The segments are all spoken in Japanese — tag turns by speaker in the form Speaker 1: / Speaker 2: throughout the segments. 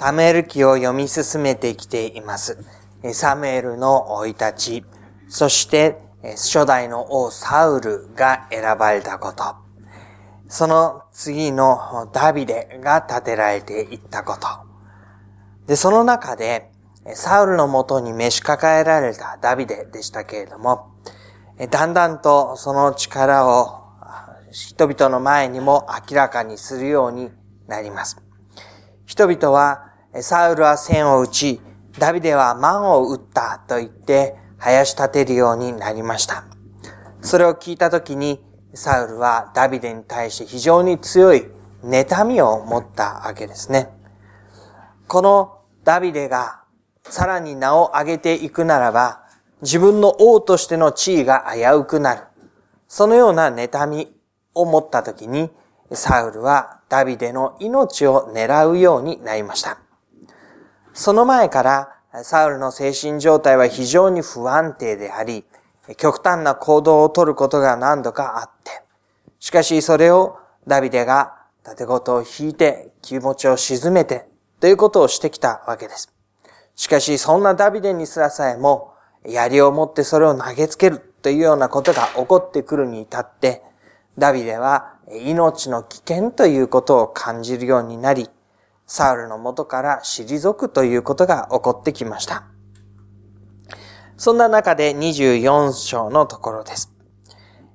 Speaker 1: サムエル記を読み進めてきています。サムエルの生い立ち、そして初代の王サウルが選ばれたこと、その次のダビデが建てられていったこと、で、その中で、サウルのもとに召し抱えられたダビデでしたけれども、だんだんとその力を人々の前にも明らかにするようになります。人々は、サウルは線を打ち、ダビデは万を打ったと言って、林立てるようになりました。それを聞いたときに、サウルはダビデに対して非常に強い妬みを持ったわけですね。このダビデがさらに名を上げていくならば、自分の王としての地位が危うくなる。そのような妬みを持ったときに、サウルはダビデの命を狙うようになりました。その前からサウルの精神状態は非常に不安定であり、極端な行動をとることが何度かあって、しかしそれをダビデが盾事を引いて気持ちを沈めてということをしてきたわけです。しかしそんなダビデにすらさえも槍を持ってそれを投げつけるというようなことが起こってくるに至って、ダビデは命の危険ということを感じるようになり、サウルの元から退くということが起こってきました。そんな中で24章のところです。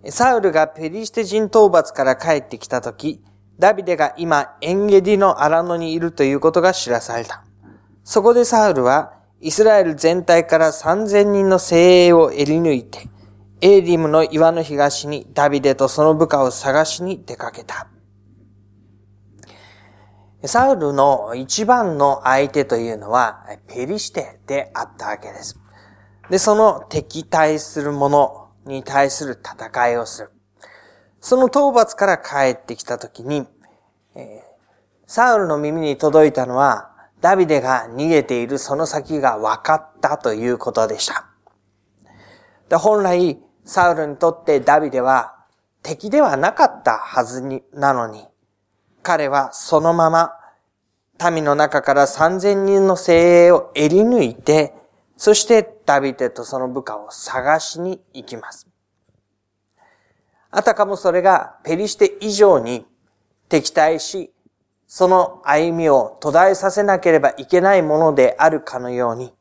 Speaker 1: サウルがペリシテ人討伐から帰ってきたとき、ダビデが今エンゲディの荒野にいるということが知らされた。そこでサウルはイスラエル全体から3000人の精鋭を襟抜いて、エーリムの岩の東にダビデとその部下を探しに出かけた。サウルの一番の相手というのは、ペリシテであったわけです。で、その敵対する者に対する戦いをする。その討伐から帰ってきたときに、サウルの耳に届いたのは、ダビデが逃げているその先が分かったということでした。で本来、サウルにとってダビデは敵ではなかったはずに、なのに、彼はそのまま民の中から三千人の精鋭を襟抜いて、そしてダビデとその部下を探しに行きます。あたかもそれがペリシテ以上に敵対し、その歩みを途絶えさせなければいけないものであるかのように、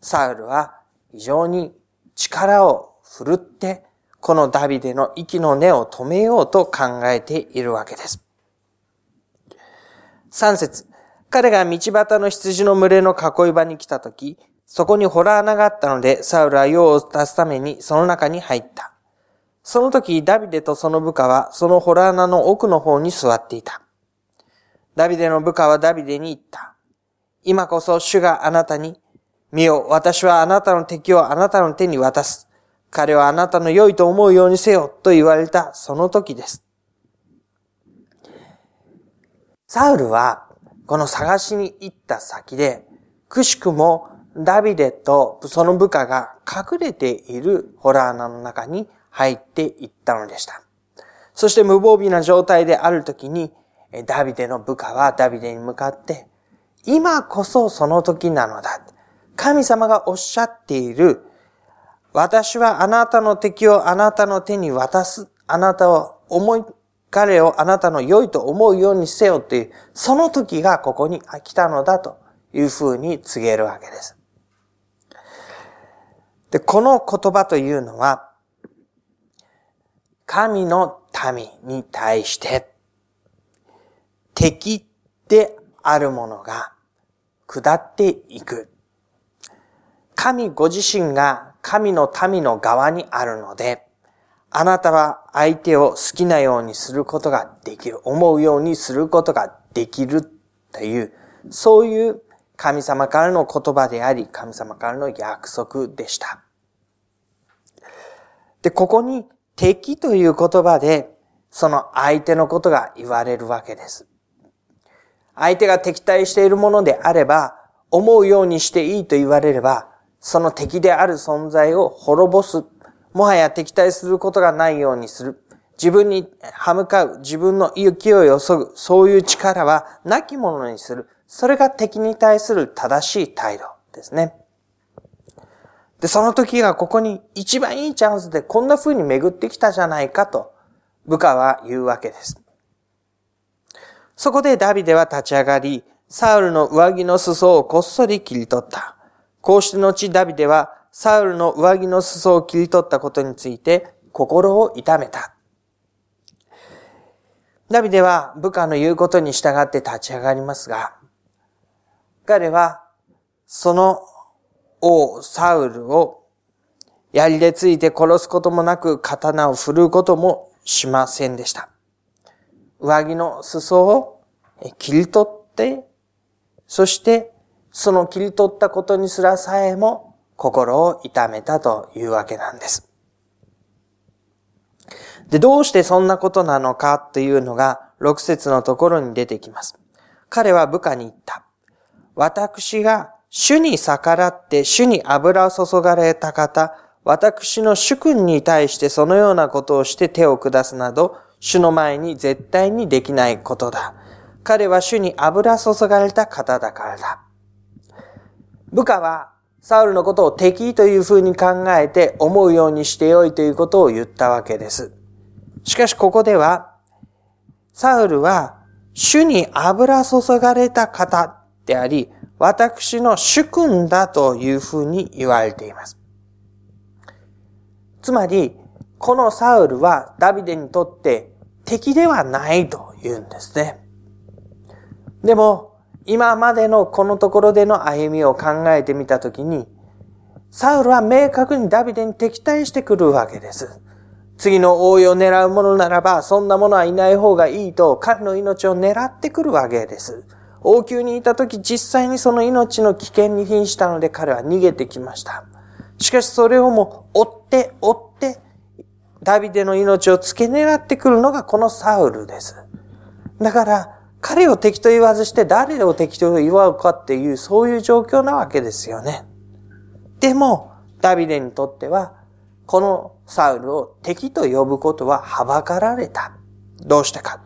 Speaker 1: サウルは非常に力を振るって、このダビデの息の根を止めようと考えているわけです。三節。彼が道端の羊の群れの囲い場に来たとき、そこにホラー穴があったので、サウルは用を足すためにその中に入った。その時、ダビデとその部下は、そのホラー穴の奥の方に座っていた。ダビデの部下はダビデに言った。今こそ主があなたに、見よ、私はあなたの敵をあなたの手に渡す。彼はあなたの良いと思うようにせよ、と言われたその時です。サウルは、この探しに行った先で、くしくもダビデとその部下が隠れているホラー穴の中に入っていったのでした。そして無防備な状態である時に、ダビデの部下はダビデに向かって、今こそその時なのだ。神様がおっしゃっている、私はあなたの敵をあなたの手に渡す。あなたを思い彼をあなたの良いと思うようにせよという、その時がここに来たのだというふうに告げるわけです。で、この言葉というのは、神の民に対して、敵であるものが下っていく。神ご自身が神の民の側にあるので、あなたは相手を好きなようにすることができる。思うようにすることができるという、そういう神様からの言葉であり、神様からの約束でした。で、ここに敵という言葉で、その相手のことが言われるわけです。相手が敵対しているものであれば、思うようにしていいと言われれば、その敵である存在を滅ぼすもはや敵対することがないようにする。自分に歯向かう、自分の勢いをそぐ、そういう力は亡き者にする。それが敵に対する正しい態度ですね。で、その時がここに一番いいチャンスでこんな風に巡ってきたじゃないかと部下は言うわけです。そこでダビデは立ち上がり、サウルの上着の裾をこっそり切り取った。こうして後ダビデはサウルの上着の裾を切り取ったことについて心を痛めた。ダビデは部下の言うことに従って立ち上がりますが、彼はその王サウルを槍でついて殺すこともなく刀を振るうこともしませんでした。上着の裾を切り取って、そしてその切り取ったことにすらさえも心を痛めたというわけなんです。で、どうしてそんなことなのかというのが6節のところに出てきます。彼は部下に言った。私が主に逆らって主に油を注がれた方、私の主君に対してそのようなことをして手を下すなど、主の前に絶対にできないことだ。彼は主に油注がれた方だからだ。部下はサウルのことを敵というふうに考えて思うようにしてよいということを言ったわけです。しかしここでは、サウルは主に油注がれた方であり、私の主君だというふうに言われています。つまり、このサウルはダビデにとって敵ではないと言うんですね。でも、今までのこのところでの歩みを考えてみたときに、サウルは明確にダビデに敵対してくるわけです。次の王位を狙うものならば、そんなものはいない方がいいと彼の命を狙ってくるわけです。王宮にいた時実際にその命の危険に瀕したので彼は逃げてきました。しかしそれをも追って追ってダビデの命を付け狙ってくるのがこのサウルです。だから彼を敵と言わずして誰を敵と言わうかっていうそういう状況なわけですよね。でもダビデにとってはこのサウルを敵と呼ぶことははばかられた。どうしてか。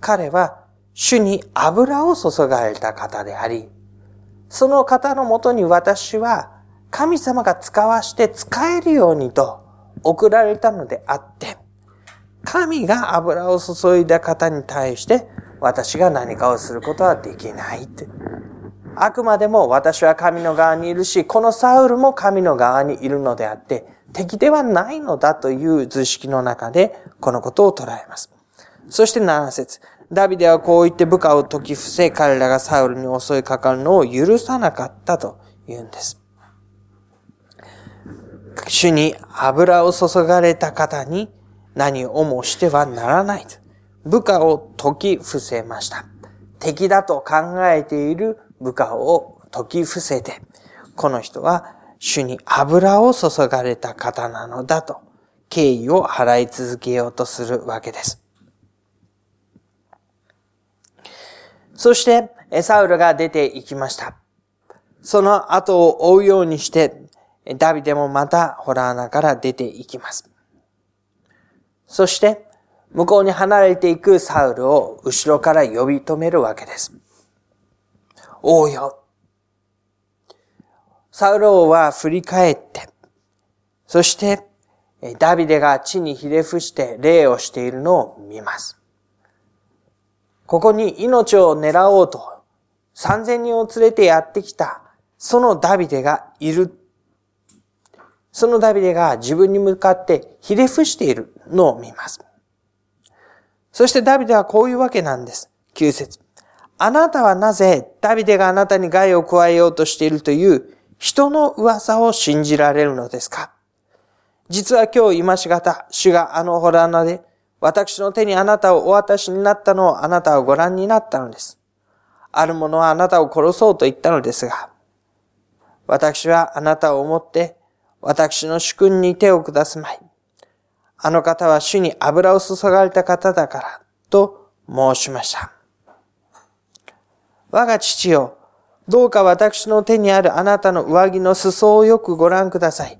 Speaker 1: 彼は主に油を注がれた方であり、その方のもとに私は神様が使わして使えるようにと送られたのであって、神が油を注いだ方に対して私が何かをすることはできないって。あくまでも私は神の側にいるし、このサウルも神の側にいるのであって、敵ではないのだという図式の中でこのことを捉えます。そして7節ダビデはこう言って部下を解き伏せ、彼らがサウルに襲いかかるのを許さなかったと言うんです。主に油を注がれた方に何をもしてはならないと。部下を解き伏せました。敵だと考えている部下を解き伏せて、この人は主に油を注がれた方なのだと敬意を払い続けようとするわけです。そして、サウルが出て行きました。その後を追うようにして、ダビデもまたホラー穴から出て行きます。そして、向こうに離れていくサウルを後ろから呼び止めるわけです。王よ。サウル王は振り返って、そして、ダビデが地にひれ伏して礼をしているのを見ます。ここに命を狙おうと、三千人を連れてやってきた、そのダビデがいる。そのダビデが自分に向かってひれ伏しているのを見ます。そしてダビデはこういうわけなんです。9節あなたはなぜダビデがあなたに害を加えようとしているという人の噂を信じられるのですか？実は今日今しがた、主があのホラー穴で私の手にあなたをお渡しになったのをあなたはご覧になったのです。ある者はあなたを殺そうと言ったのですが、私はあなたを思って私の主君に手を下すまい。あの方は主に油を注がれた方だから、と申しました。我が父よ、どうか私の手にあるあなたの上着の裾をよくご覧ください。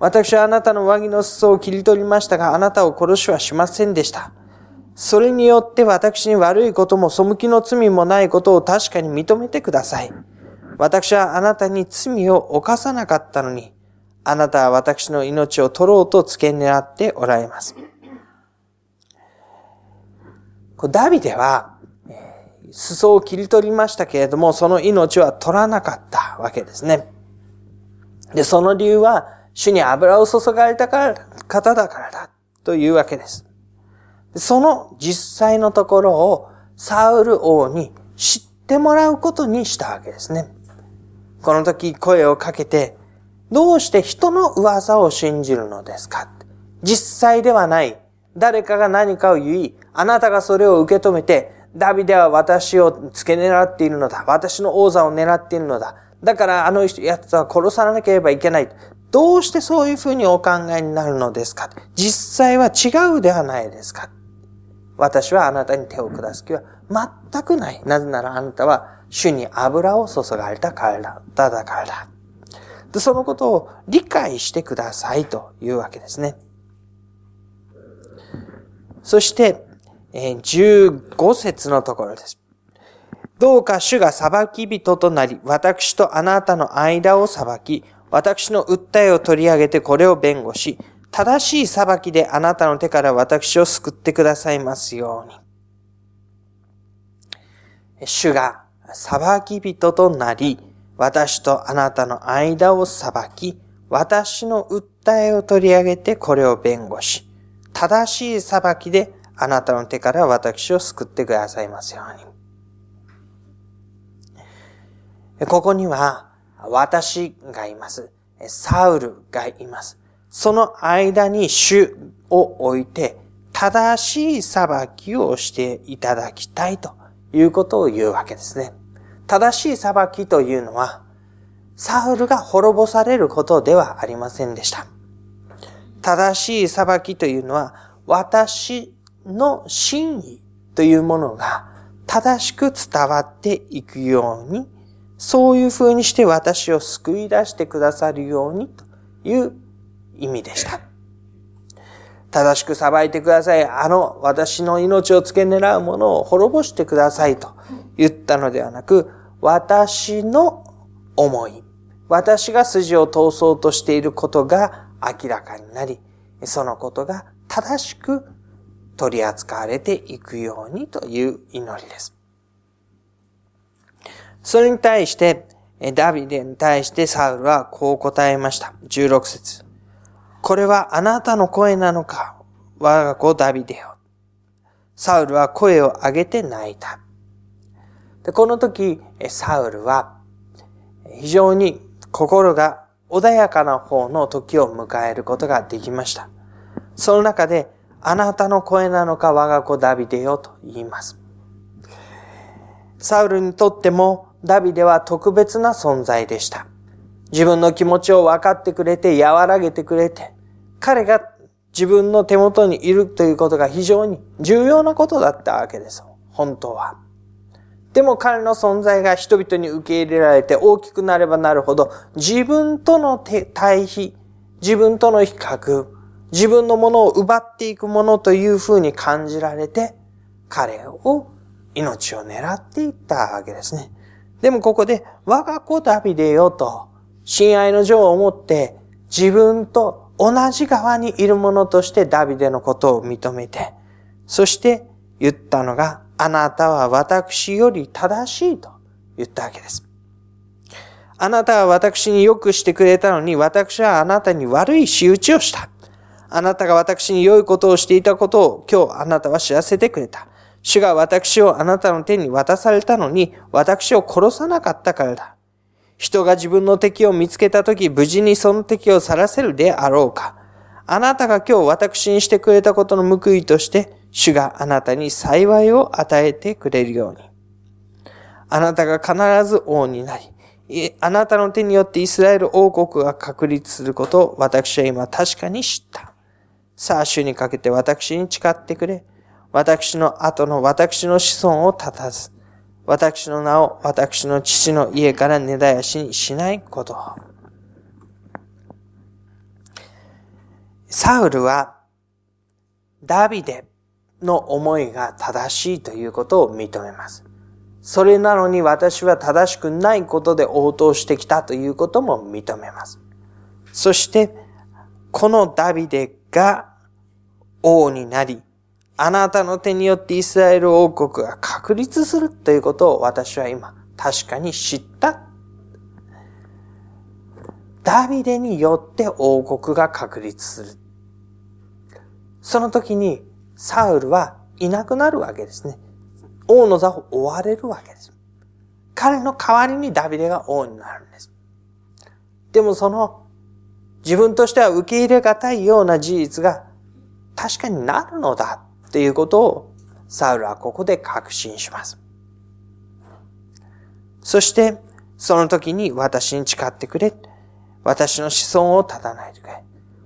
Speaker 1: 私はあなたの上着の裾を切り取りましたが、あなたを殺しはしませんでした。それによって私に悪いことも背きの罪もないことを確かに認めてください。私はあなたに罪を犯さなかったのに、あなたは私の命を取ろうと付け狙っておられます。ダビデは、裾を切り取りましたけれども、その命は取らなかったわけですね。で、その理由は、主に油を注がれたから方だからだ、というわけです。その実際のところをサウル王に知ってもらうことにしたわけですね。この時声をかけて、どうして人の噂を信じるのですか？実際ではない。誰かが何かを言い、あなたがそれを受け止めて、ダビデは私を付け狙っているのだ。私の王座を狙っているのだ。だからあの奴は殺さなければいけない。どうしてそういうふうにお考えになるのですか？実際は違うではないですか私はあなたに手を下す気は全くない。なぜならあなたは主に油を注がれたからだ。だからだ。で、そのことを理解してくださいというわけですね。そして、15節のところです。どうか主が裁き人となり、私とあなたの間を裁き、私の訴えを取り上げてこれを弁護し、正しい裁きであなたの手から私を救ってくださいますように。主が裁き人となり、私とあなたの間を裁き、私の訴えを取り上げてこれを弁護し、正しい裁きであなたの手から私を救ってくださいますように。ここには私がいます。サウルがいます。その間に主を置いて、正しい裁きをしていただきたいということを言うわけですね。正しい裁きというのは、サウルが滅ぼされることではありませんでした。正しい裁きというのは、私の真意というものが正しく伝わっていくように、そういう風にして私を救い出してくださるようにという意味でした。正しく裁いてください。あの私の命を付け狙うものを滅ぼしてくださいと言ったのではなく、私の思い、私が筋を通そうとしていることが明らかになり、そのことが正しく取り扱われていくようにという祈りです。それに対して、ダビデに対してサウルはこう答えました。16節これはあなたの声なのか？我が子ダビデよ。サウルは声を上げて泣いた。でこの時、サウルは非常に心が穏やかな方の時を迎えることができました。その中で、あなたの声なのか我が子ダビデよと言います。サウルにとってもダビデは特別な存在でした。自分の気持ちを分かってくれて、和らげてくれて、彼が自分の手元にいるということが非常に重要なことだったわけです。本当は。でも彼の存在が人々に受け入れられて大きくなればなるほど自分との対比、自分との比較、自分のものを奪っていくものというふうに感じられて彼を命を狙っていったわけですね。でもここで我が子ダビデよと親愛の情を持って自分と同じ側にいる者としてダビデのことを認めて、そして言ったのが、あなたは私より正しいと言ったわけです。あなたは私に良くしてくれたのに、私はあなたに悪い仕打ちをした。あなたが私に良いことをしていたことを今日あなたは知らせてくれた。主が私をあなたの手に渡されたのに、私を殺さなかったからだ。人が自分の敵を見つけたとき、無事にその敵を去らせるであろうか。あなたが今日私にしてくれたことの報いとして、主があなたに幸いを与えてくれるように。あなたが必ず王になり、あなたの手によってイスラエル王国が確立することを私は今確かに知った。さあ、主にかけて私に誓ってくれ。私の後の私の子孫を立たず。私の名を私の父の家から根絶やしにしないこと。サウルはダビデの思いが正しいということを認めます。それなのに私は正しくないことで応答してきたということも認めます。そして、このダビデが王になり、あなたの手によってイスラエル王国が確立するということを私は今確かに知った。ダビデによって王国が確立する。その時にサウルはいなくなるわけですね。王の座を追われるわけです。彼の代わりにダビデが王になるんです。でもその自分としては受け入れがたいような事実が確かになるのだということをサウルはここで確信します。そしてその時に私に誓ってくれ。私の子孫を立たないでくれ。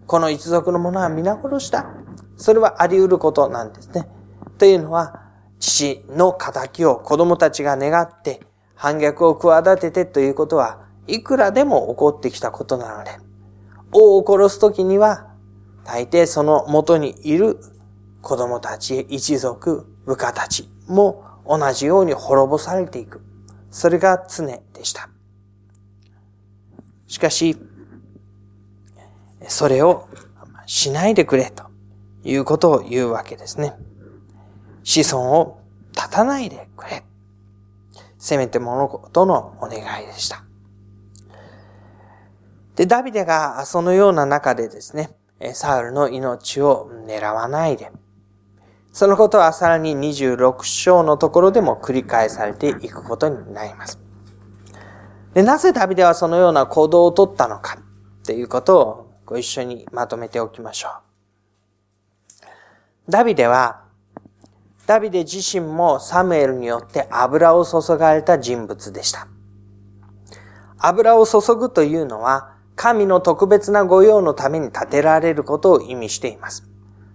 Speaker 1: この一族の者は皆殺した。それはあり得ることなんですね。というのは、父の仇を子供たちが願って反逆を企ててということはいくらでも起こってきたことなので、王を殺すときには大抵その元にいる子供たち、一族、部下たちも同じように滅ぼされていく。それが常でした。しかし、それをしないでくれということを言うわけですね。子孫を立たないでくれ。せめて物事のお願いでした。で、ダビデがそのような中でですね、サウルの命を狙わないで、そのことはさらに26章のところでも繰り返されていくことになります。でなぜダビデはそのような行動をとったのかということをご一緒にまとめておきましょう。ダビデはダビデ自身もサムエルによって油を注がれた人物でした。油を注ぐというのは、神の特別な御用のために建てられることを意味しています。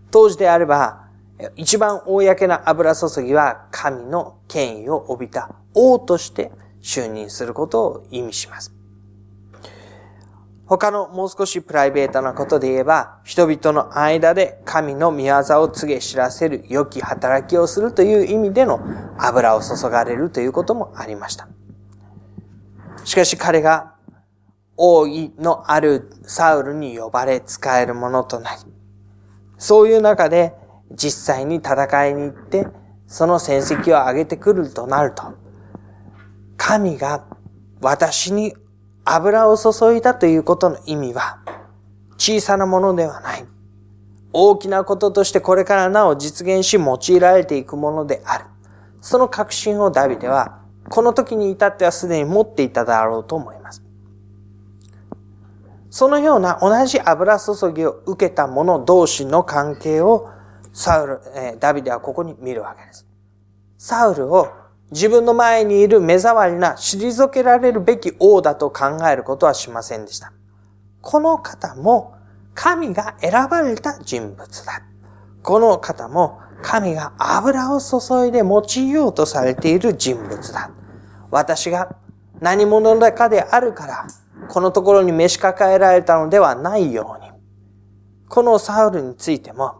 Speaker 1: 当時であれば、一番公な油注ぎは神の権威を帯びた王として就任することを意味します。他のもう少しプライベートなことで言えば、人々の間で神の御業を告げ知らせる良き働きをするという意味での油を注がれるということもありました。しかし彼が王位のあるサウルに呼ばれ使えるものとなり、そういう中で実際に戦いに行ってその戦績を上げてくるとなると、神が私に油を注いだということの意味は、小さなものではない。大きなこととしてこれからなお実現し用いられていくものである。その確信をダビデは、この時に至ってはすでに持っていただろうと思います。そのような同じ油注ぎを受けた者同士の関係をサウル、ダビデはここに見るわけです。サウルを自分の前にいる目障りな退けられるべき王だと考えることはしませんでした。この方も神が選ばれた人物だ。この方も神が油を注いで用いようとされている人物だ。私が何者だかであるから、このところに召し抱えられたのではないように。このサウルについても、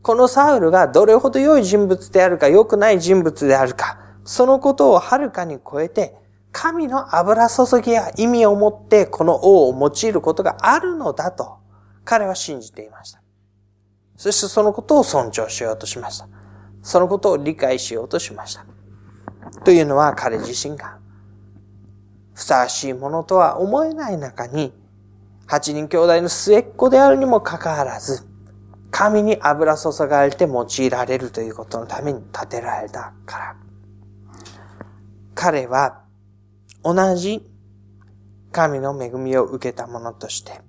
Speaker 1: このサウルがどれほど良い人物であるか良くない人物であるか、そのことをはるかに超えて、神の油注ぎや意味を持ってこの王を用いることがあるのだと彼は信じていました。そしてそのことを尊重しようとしました。そのことを理解しようとしました。というのは彼自身がふさわしいものとは思えない中に八人兄弟の末っ子であるにもかかわらず神に油注がれて用いられるということのために建てられたから。彼は同じ神の恵みを受けたものとして、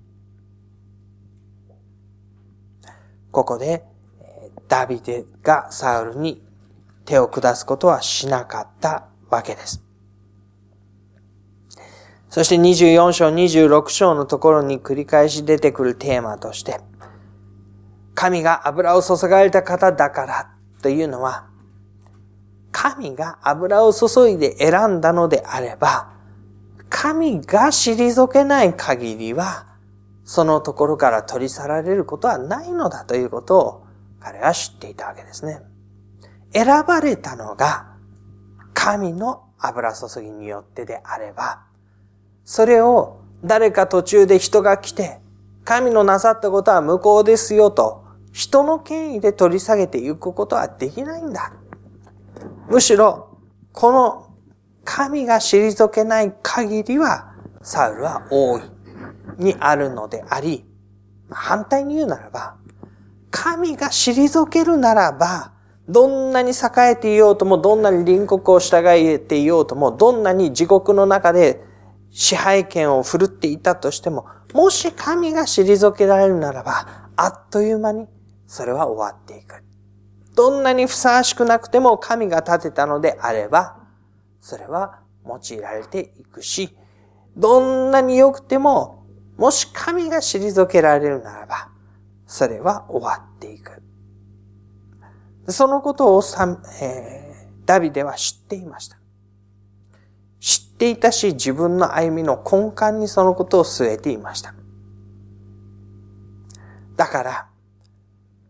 Speaker 1: ここでダビデがサウルに手を下すことはしなかったわけです。そして24章、26章のところに繰り返し出てくるテーマとして、神が油を注がれた方だからというのは、神が油を注いで選んだのであれば、神が退けない限りは、そのところから取り去られることはないのだということを彼は知っていたわけですね。選ばれたのが神の油注ぎによってであれば、それを誰か途中で人が来て、神のなさったことは無効ですよと、人の権威で取り下げていくことはできないんだ。むしろ、この神が退けない限りは、サウルは大いにあるのであり、反対に言うならば、神が退けるならば、どんなに栄えていようとも、どんなに隣国を従えていようとも、どんなに地獄の中で支配権を振るっていたとしても、もし神が退けられるならば、あっという間にそれは終わっていく。どんなにふさわしくなくても神が立てたのであれば、それは用いられていくし、どんなに良くても、もし神が退けられるならば、それは終わっていく。そのことをえー、ダビデは知っていました。知っていたし、自分の歩みの根幹にそのことを据えていました。だから、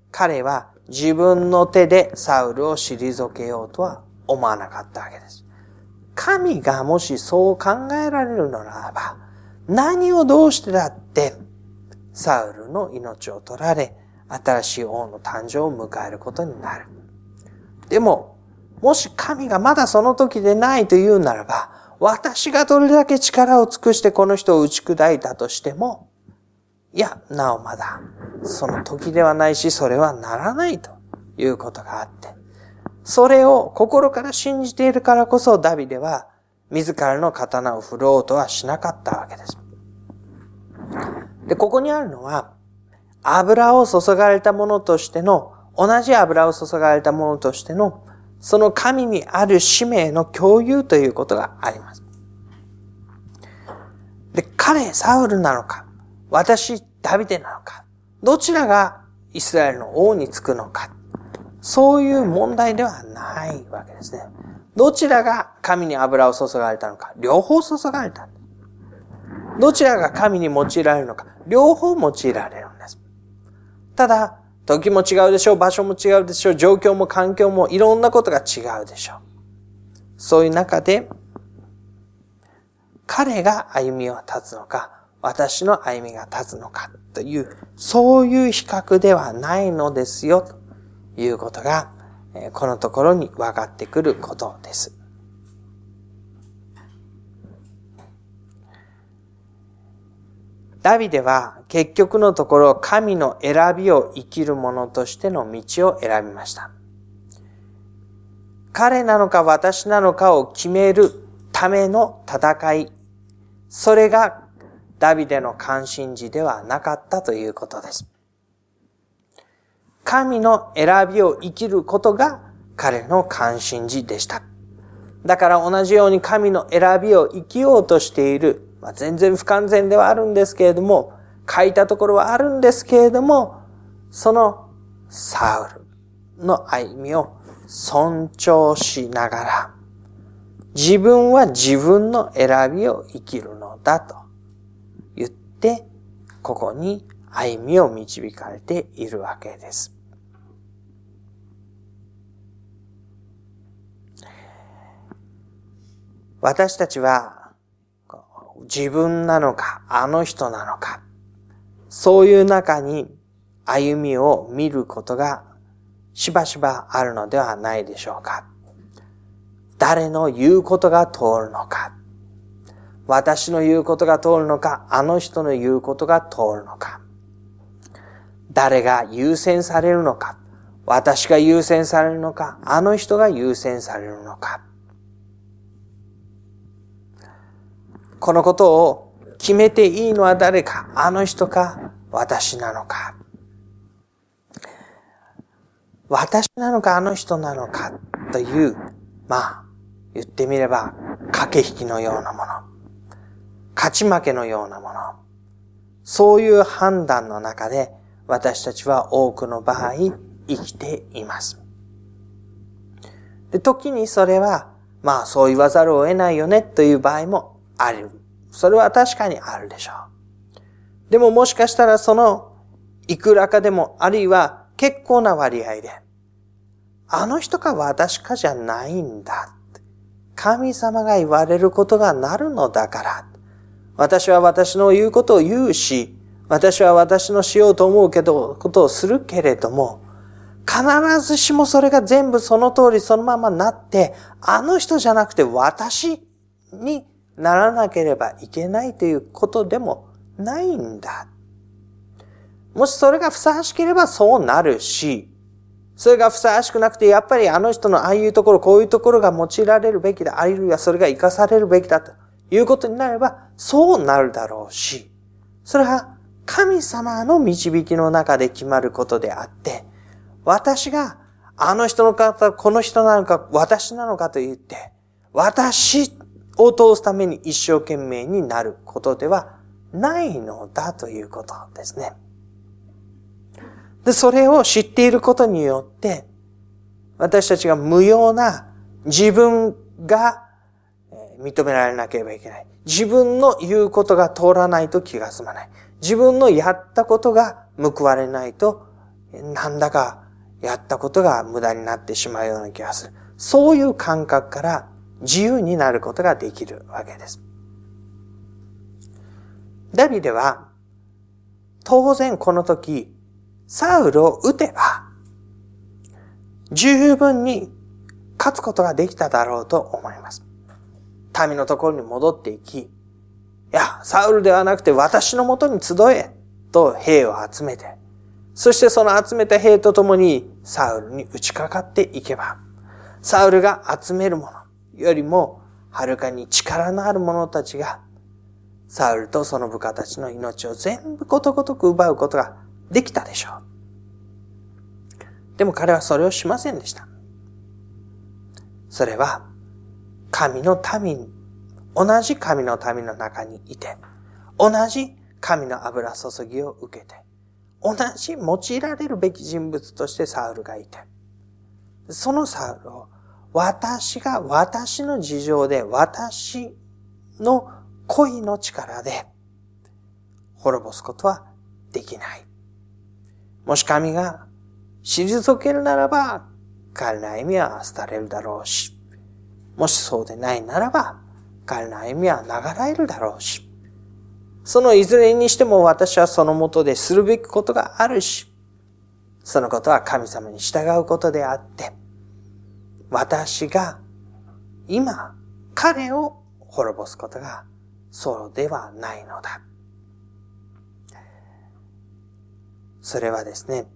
Speaker 1: 彼は自分の手でサウルを退けようとは思わなかったわけです。神がもしそう考えられるのならば、何をどうしてだって、サウルの命を取られ、新しい王の誕生を迎えることになる。でも、もし神がまだその時でないと言うならば、私がどれだけ力を尽くしてこの人を打ち砕いたとしても、いや、なおまだ、その時ではないし、それはならないということがあって、それを心から信じているからこそダビデは自らの刀を振ろうとはしなかったわけです。で、ここにあるのは、油を注がれたものとしての、同じ油を注がれたものとしての、その神にある使命の共有ということがあります。で、彼、サウルなのか、私、ダビデなのか、どちらがイスラエルの王につくのか、そういう問題ではないわけですね。どちらが神に油を注がれたのか、両方注がれた。どちらが神に用いられるのか、両方用いられるんです。ただ、時も違うでしょう、場所も違うでしょう、状況も環境もいろんなことが違うでしょう。そういう中で、彼が歩みを立つのか、私の歩みが立つのかという、そういう比較ではないのですよ、ということが、このところに分かってくることです。ダビデは結局のところ神の選びを生きる者としての道を選びました。彼なのか私なのかを決めるための戦い、それがダビデの関心事ではなかったということです。神の選びを生きることが彼の関心事でした。だから同じように神の選びを生きようとしている、まあ、全然不完全ではあるんですけれども、書いたところはあるんですけれども、そのサウルの歩みを尊重しながら、自分は自分の選びを生きるのだとて、ここに歩みを導かれているわけです。私たちは自分なのか、あの人なのか、そういう中に歩みを見ることがしばしばあるのではないでしょうか。誰の言うことが通るのか。私の言うことが通るのか、あの人の言うことが通るのか。誰が優先されるのか、私が優先されるのか、あの人が優先されるのか。このことを決めていいのは誰か、あの人か、私なのか。私なのか、あの人なのか、という、まあ、言ってみれば、駆け引きのようなもの。勝ち負けのようなもの。そういう判断の中で私たちは多くの場合生きています。で、時にそれは、まあそう言わざるを得ないよねという場合もある。それは確かにあるでしょう。でももしかしたらそのいくらかでもあるいは結構な割合で、あの人か私かじゃないんだ。神様が言われることがなるのだから。私は私の言うことを言うし、私は私のしようと思うけど、ことをするけれども、必ずしもそれが全部その通りそのままなって、あの人じゃなくて私にならなければいけないということでもないんだ。もしそれがふさわしければそうなるし、それがふさわしくなくて、やっぱりあの人のああいうところ、こういうところが用いられるべきだ、あるいはそれが活かされるべきだということになれば、そうなるだろうし、それは神様の導きの中で決まることであって、私があの人の方、この人なのか、私なのかと言って、私を通すために一生懸命になることではないのだということですね。で、それを知っていることによって、私たちが無用な自分が認められなければいけない。自分の言うことが通らないと気が済まない。自分のやったことが報われないと、なんだかやったことが無駄になってしまうような気がする。そういう感覚から自由になることができるわけです。ダビデは、当然この時、サウルを撃てば、十分に勝つことができただろうと思います。民のところに戻っていき、いや、サウルではなくて私のもとに集え、と兵を集めて、そしてその集めた兵と共にサウルに打ちかかっていけば、サウルが集めるものよりも、はるかに力のある者たちがサウルとその部下たちの命を全部ことごとく奪うことができたでしょう。でも彼はそれをしませんでした。それは、神の民、同じ神の民の中にいて、同じ神の油注ぎを受けて、同じ用いられるべき人物としてサウルがいて、そのサウルを私が私の事情で私の恋の力で滅ぼすことはできない。もし神が退けるならば、彼の歩みは廃れるだろうし、もしそうでないならば、彼の歩みは流れるだろうし、そのいずれにしても私はそのもとでするべきことがあるし、そのことは神様に従うことであって、私が今彼を滅ぼすことがそうではないのだ。それはですね、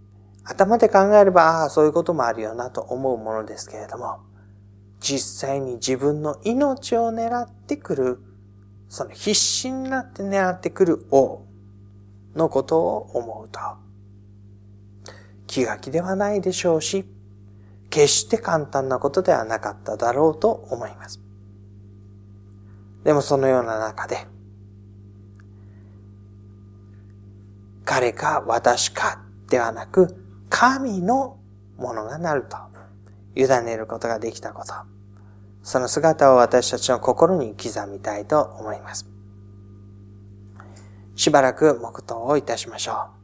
Speaker 1: 頭で考えれば、ああ、そういうこともあるよなと思うものですけれども、実際に自分の命を狙ってくる、その必死になって狙ってくる王のことを思うと、気が気ではないでしょうし、決して簡単なことではなかっただろうと思います。でもそのような中で、彼か私かではなく、神のものがなると、委ねることができたこと。その姿を私たちの心に刻みたいと思います。しばらく黙祷をいたしましょう。